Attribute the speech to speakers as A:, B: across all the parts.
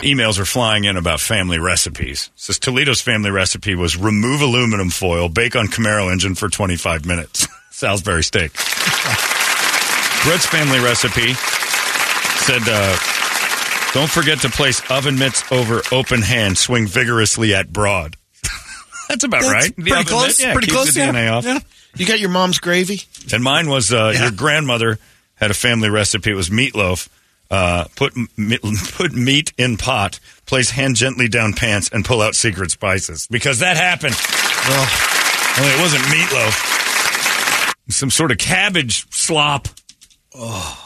A: Emails are flying in about family recipes. It says Toledo's family recipe was remove aluminum foil, bake on Camaro engine for 25 minutes. Salisbury steak. Brett's family recipe said, uh, don't forget to place oven mitts over open hand, swing vigorously at broad. That's about
B: That's
A: right.
B: Pretty close.
A: yeah,
B: pretty close.
A: the
B: yeah.
A: DNA off.
B: Yeah. You got your mom's gravy.
A: And mine was uh, your grandmother had a family recipe. It was meatloaf. Uh, put put meat in pot, place hand gently down pants, and pull out secret spices because that happened. Only it wasn't meatloaf. Some sort of cabbage slop.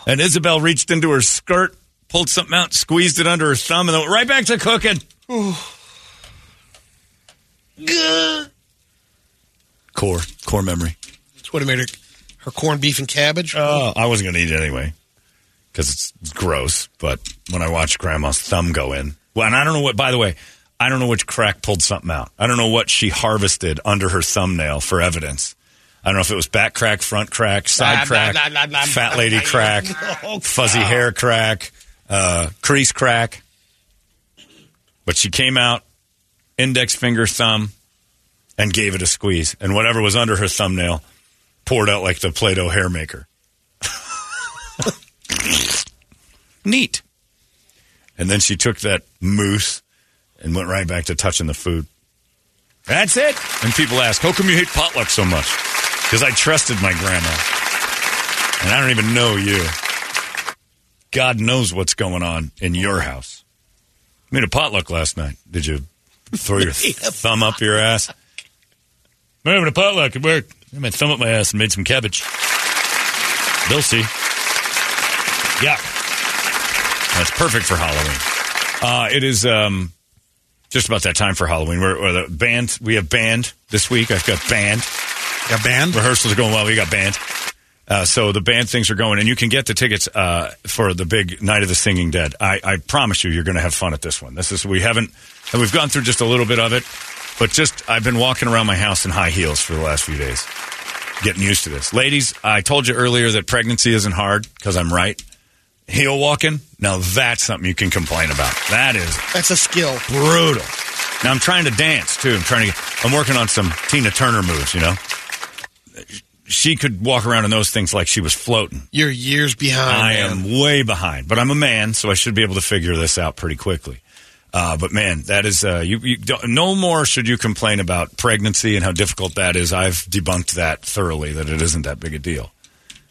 A: And Isabel reached into her skirt, pulled something out, squeezed it under her thumb, and then went right back to cooking. Core, core memory.
B: That's what it made her, her corned beef and cabbage.
A: Oh, I wasn't going to eat it anyway because it's gross. But when I watched Grandma's thumb go in, well, and I don't know what. By the way, I don't know which crack pulled something out. I don't know what she harvested under her thumbnail for evidence. I don't know if it was back crack, front crack, side crack, fat lady crack, fuzzy hair crack, uh, crease crack. But she came out, index finger, thumb, and gave it a squeeze. And whatever was under her thumbnail poured out like the Play Doh hair maker. Neat. And then she took that mousse and went right back to touching the food. That's it. And people ask, how come you hate potluck so much? Because I trusted my grandma. And I don't even know you. God knows what's going on in your house. I Made a potluck last night. Did you throw your thumb up your ass? We're having a potluck at work. I made thumb up my ass and made some cabbage. They'll see. Yeah. That's perfect for Halloween. Uh, it is um, just about that time for Halloween. We're, we're the band. We have band this week. I've got band.
B: Got band.
A: Rehearsals are going well. We got band. Uh, so the band things are going, and you can get the tickets uh, for the big Night of the Singing Dead. I, I promise you, you're going to have fun at this one. This is we haven't, and we've gone through just a little bit of it, but just I've been walking around my house in high heels for the last few days, getting used to this. Ladies, I told you earlier that pregnancy isn't hard because I'm right. Heel walking, now that's something you can complain about. That is
B: That's a skill.
A: brutal. Now I'm trying to dance too. I'm trying to. Get, I'm working on some Tina Turner moves. You know, she could walk around in those things like she was floating.
B: You're years behind.
A: I
B: man.
A: am way behind, but I'm a man, so I should be able to figure this out pretty quickly. Uh, but man, that is uh, you. you no more should you complain about pregnancy and how difficult that is. I've debunked that thoroughly. That it isn't that big a deal.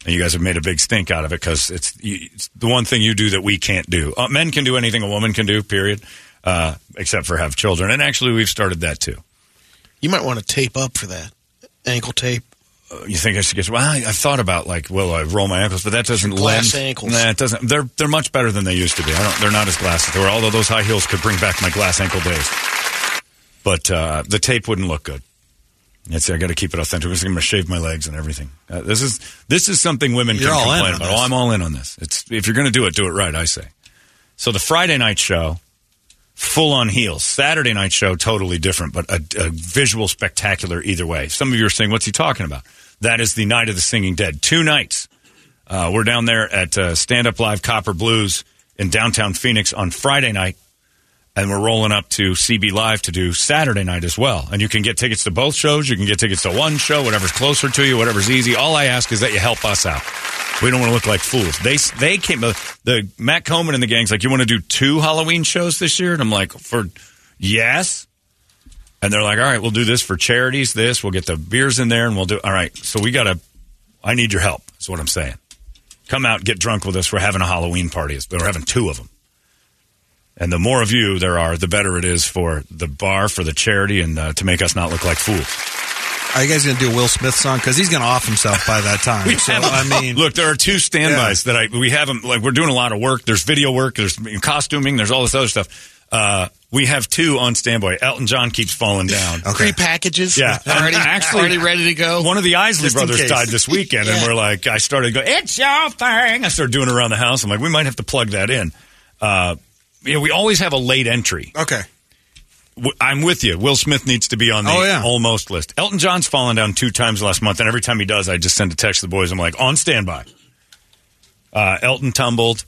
A: And you guys have made a big stink out of it because it's, it's the one thing you do that we can't do. Uh, men can do anything a woman can do, period, uh, except for have children. And actually, we've started that too.
B: You might want to tape up for that. Ankle tape.
A: Uh, You think I should get? Well, I, I've thought about like, will I roll my ankles? But that doesn't
B: Glass
A: lend.
B: ankles.
A: Nah, it doesn't. They're they're much better than they used to be. I don't. They're not as glassy. They were, although those high heels could bring back my glass ankle days. But uh, the tape wouldn't look good. I got to keep it authentic. I'm going to shave my legs and everything. Uh, this is this is something women
B: You're
A: can complain about.
B: this.
A: Oh, I'm all in on this. It's if you're going to do it, do it right. I say. So the Friday night show, full on heels. Saturday night show, totally different, but a, a visual spectacular either way. Some of you are saying, "What's he talking about?" That is the night of the Singing Dead. Two nights. Uh, we're down there at uh, Stand Up Live Copper Blues in downtown Phoenix on Friday night, and we're rolling up to CB Live to do Saturday night as well. And you can get tickets to both shows. You can get tickets to one show, whatever's closer to you, whatever's easy. All I ask is that you help us out. We don't want to look like fools. They they came uh, the Matt Coleman and the gang's like, you want to do two Halloween shows this year? And I'm like, for yes. And they're like, all right, we'll do this for charities. This we'll get the beers in there, and we'll do. All right, so we got to. I need your help. Is what I'm saying. Come out, get drunk with us. We're having a Halloween party. We're having two of them. And the more of you there are, the better it is for the bar, for the charity, and uh, to make us not look like fools.
C: Are you guys going to do a Will Smith song? Because he's going to off himself by that time. so, I mean,
A: Look, there are two standbys that I we haven't like. We're doing a lot of work. There's video work. There's costuming. There's all this other stuff. Uh, we have two on standby. Elton John keeps falling down. okay.
B: Three packages.
A: Yeah,
B: already,
A: actually
B: already ready to go.
A: One of the Isley
B: Just
A: brothers died this weekend, and we're like, I started going, "It's your thing." I started doing it around the house. I'm like, we might have to plug that in. Uh, you know, we always have a late entry.
C: okay.
A: I'm with you. Will Smith needs to be on the
C: Oh, yeah.
A: almost list. Elton John's fallen down two times last month, and every time he does, I just send a text to the boys. I'm like, on standby. Uh, Elton tumbled.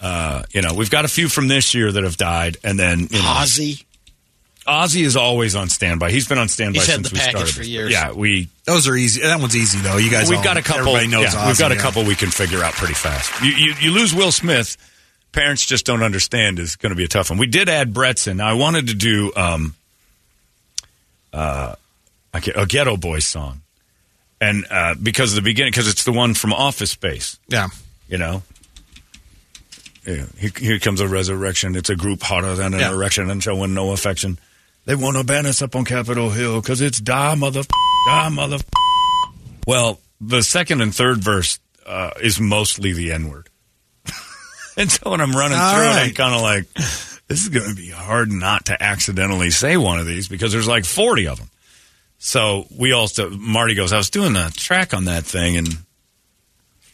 A: Uh, you know, we've got a few from this year that have died, and then you know,
B: Ozzy.
A: Ozzy is always on standby. He's been on standby
B: He's had
A: since
B: the
A: we
B: package
A: started.
B: for years.
A: Yeah, we
C: Those are easy. That one's easy, though. You guys
A: we've
C: all-
A: got a couple.
C: Everybody knows
A: yeah, we've got a
C: yeah.
A: couple we can figure out pretty fast. You, you, you lose Will Smith. Parents just don't understand is going to be a tough one. We did add Brett's in. I wanted to do um, uh, a Geto Boys song, and uh, because of the beginning, because it's the one from Office Space.
C: Yeah.
A: You know. Yeah, here, here comes a resurrection. It's a group hotter than an
C: Yeah.
A: erection and showing no affection. They want to ban us up on Capitol Hill because it's die mother, die mother. Well, the second and third verse uh, is mostly the N word. and so when I'm running
C: All
A: through it, I'm kind of like, this is going to be hard not to accidentally say one of these because there's like 40 of them. So we also, Marty goes, I was doing a track on that thing and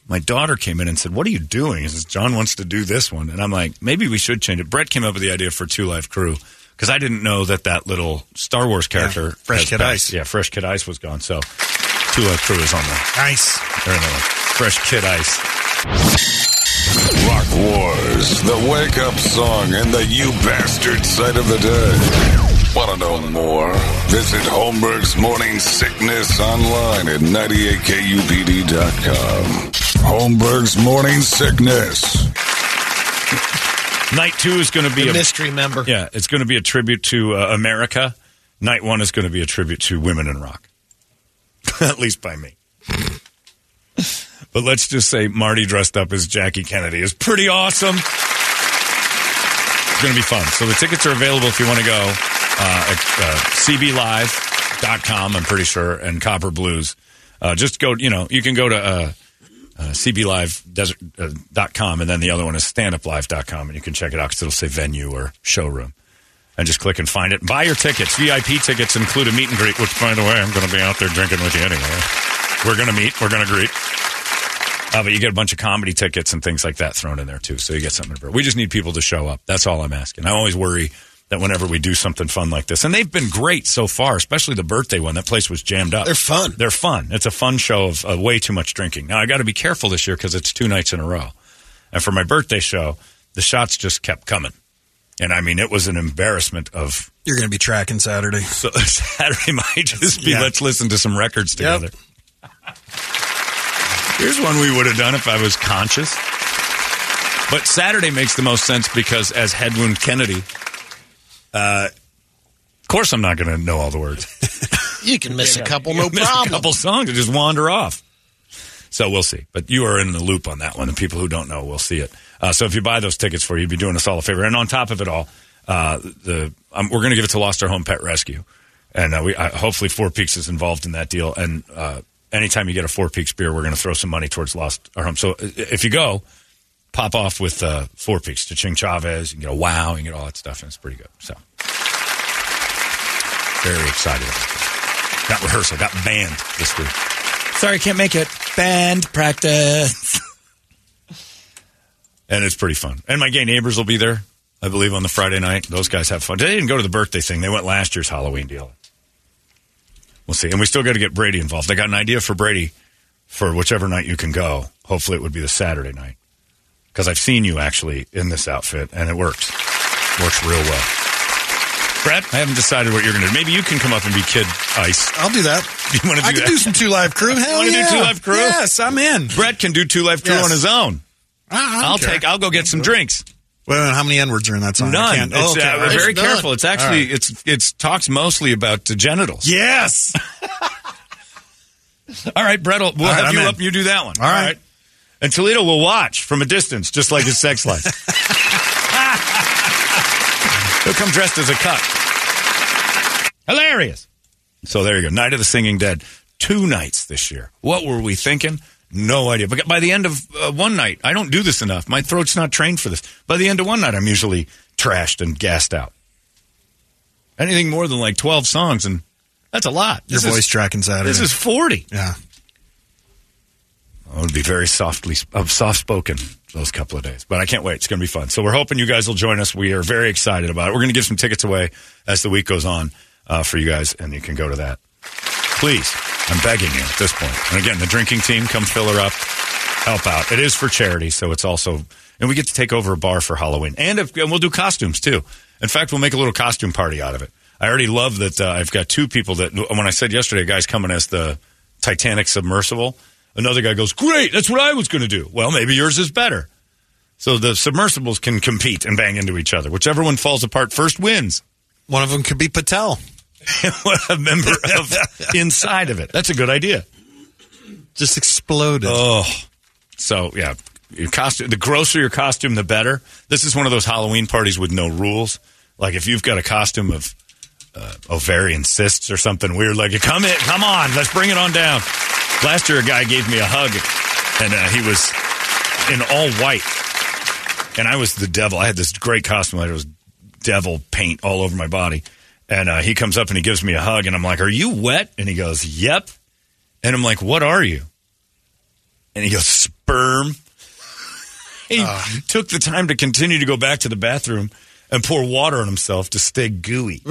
A: my daughter came in and said, What are you doing? He says, John wants to do this one. And I'm like, Maybe we should change it. Brett came up with the idea for Two Live Crew because I didn't know that that little Star Wars character,
C: Fresh Kid
A: passed.
C: Ice.
A: Yeah, Fresh Kid Ice was gone. So Two Live Crew is on there.
C: Nice.
A: They're in there. Fresh Kid Ice.
D: Rock Wars, the wake up song and the you bastard sight of the day. Want to know more? Visit Holmberg's Morning Sickness online at 98kupd.com. Holmberg's Morning Sickness.
A: Night two is going to be
B: The
A: a
B: mystery member.
A: Yeah, it's going to be a tribute to uh, America. Night one is going to be a tribute to women in rock, at least by me. But let's just say Marty dressed up as Jackie Kennedy is pretty awesome. It's going to be fun. So the tickets are available if you want to go uh, at uh, cblive.com, I'm pretty sure, and Copper Blues. Uh, just go, you know, you can go to uh, uh, cblive.com, and then the other one is standuplive.com, and you can check it out because it'll say venue or showroom. And just click and find it. Buy your tickets. VIP tickets include a meet and greet, which, by the way, I'm going to be out there drinking with you anyway. We're going to meet. We're going to greet. Uh, but you get a bunch of comedy tickets and things like that thrown in there, too. So you get something. To, bring. we just need people to show up. That's all I'm asking. I always worry that whenever we do something fun like this, and they've been great so far, especially the birthday one, that place was jammed up.
B: They're fun.
A: They're fun. It's a fun show of uh, way too much drinking. Now I got to be careful this year because it's two nights in a row. And for my birthday show, the shots just kept coming, and I mean it was an embarrassment of.
C: You're going to be tracking Saturday.
A: So Saturday might just be
C: Yeah.
A: let's listen to some records
C: Yep.
A: Here's one we would have done if I was conscious. But Saturday makes the most sense because as Headwound Kennedy, uh, of course I'm not going to know all the words.
B: You can miss a couple, no
A: Miss A
B: problem.
A: couple songs and just wander off. So we'll see. But you are in the loop on that one. The people who don't know will see it. Uh, so if you buy those tickets for you, you'd be doing us all a favor. And on top of it all, uh, the um, we're going to give it to Lost Our Home Pet Rescue, and uh, we uh, hopefully Four Peaks is involved in that deal. And uh, anytime you get a Four Peaks beer, we're going to throw some money towards Lost Our Home. So uh, if you go, pop off with uh, Four Peaks to Ching Chavez. You can get a wow, and get all that stuff, and it's pretty good. So very excited about that. Got rehearsal, got band this week. Sorry, can't make it. Band practice. and it's pretty fun. And my gay neighbors will be there, I believe, on the Friday night. Those guys have fun. They didn't go to the birthday thing. They went last year's Halloween deal. We'll see. And we still got to get Brady involved. I got an idea for Brady for whichever night you can go. Hopefully, it would be the Saturday night. Because I've seen you actually in this outfit, and it works. Works real well. Brett, I haven't decided what you're going to do. Maybe you can come up and be Kid Ice.
C: I'll do that.
A: You want to do
C: I can
A: that?
C: do some two live crew. Hell
A: wanna do. Two Live Crew?
C: Yes, I'm in.
A: Brett can do Two Live Crew
C: Yes.
A: on his own.
C: Ah, don't
A: I'll
C: care.
A: take. I'll go get some drinks.
C: Well, how many N words are in that song? I
A: None.
C: can't-
A: It's,
C: oh, okay,
A: uh,
C: all right.
A: very
B: None.
A: careful. It's actually
C: All right.
A: it's it's talks mostly about the genitals.
C: Yes.
A: All right, Brett. We'll
C: All right,
A: have
C: I'm
A: you up. You do that one.
C: All right.
A: And Toledo will watch from a distance, just like his sex life. He'll come dressed as a cuck. Hilarious. So there you go. Night of the Singing Dead. Two nights this year. What were we thinking? No idea. But by the end of uh, one night, I don't do this enough. My throat's not trained for this. By the end of one night, I'm usually trashed and gassed out. Anything more than like 12 songs, and that's a lot.
C: Your
A: This is-
C: voice tracking Saturday.
A: This is 40.
C: yeah.
A: I would be very softly, uh, soft spoken those couple of days, but I can't wait. It's going to be fun. So we're hoping you guys will join us. We are very excited about it. We're going to give some tickets away as the week goes on uh, for you guys, and you can go to that. Please, I'm begging you at this point. And again, the drinking team, come fill her up, help out. It is for charity, so it's also, and we get to take over a bar for Halloween, and, if, and we'll do costumes too. In fact, we'll make a little costume party out of it. I already love that uh, I've got two people that when I said yesterday, a guy's coming as the Titanic submersible. Another guy goes, "Great, that's what I was going to do." Well, maybe yours is better. So the submersibles can compete and bang into each other. Whichever one falls apart first wins.
C: One of them could be Patel.
A: a member of inside of it. That's a good idea.
C: Just exploded.
A: Oh, so yeah, your costume. The grosser your costume, the better. This is one of those Halloween parties with no rules. Like if you've got a costume of uh, ovarian cysts or something weird, like come in, come on, let's bring it on down. Last year, a guy gave me a hug, and uh, he was in all white, and I was the devil. I had this great costume. It was devil paint all over my body, and uh, he comes up and he gives me a hug, and I'm like, "Are you wet?" And he goes, "Yep." And I'm like, "What are you?" And he goes, "Sperm." he took the time to continue to go back to the bathroom and pour water on himself to stay gooey.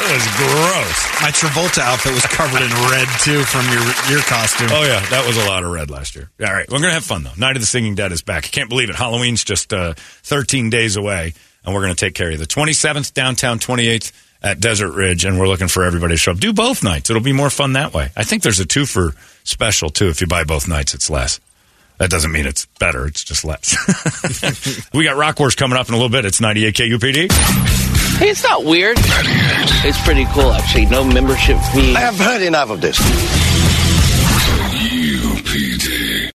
A: That was gross.
C: My Travolta outfit was covered in red too from your your costume.
A: Oh yeah, that was a lot of red last year. All right, we're gonna have fun though. Night of the Singing Dead is back. I can't believe it. Halloween's just uh, 13 days away, and we're gonna take care of you. The 27th downtown, 28th at Desert Ridge, and we're looking for everybody to show up. Do both nights. It'll be more fun that way. I think there's a two for special too. If you buy both nights, it's less. That doesn't mean it's better. It's just less. we got Rock Wars coming up in a little bit. It's 98 KUPD.
E: Hey, it's not weird. It's pretty cool, actually. No membership fee.
F: I have heard enough of this.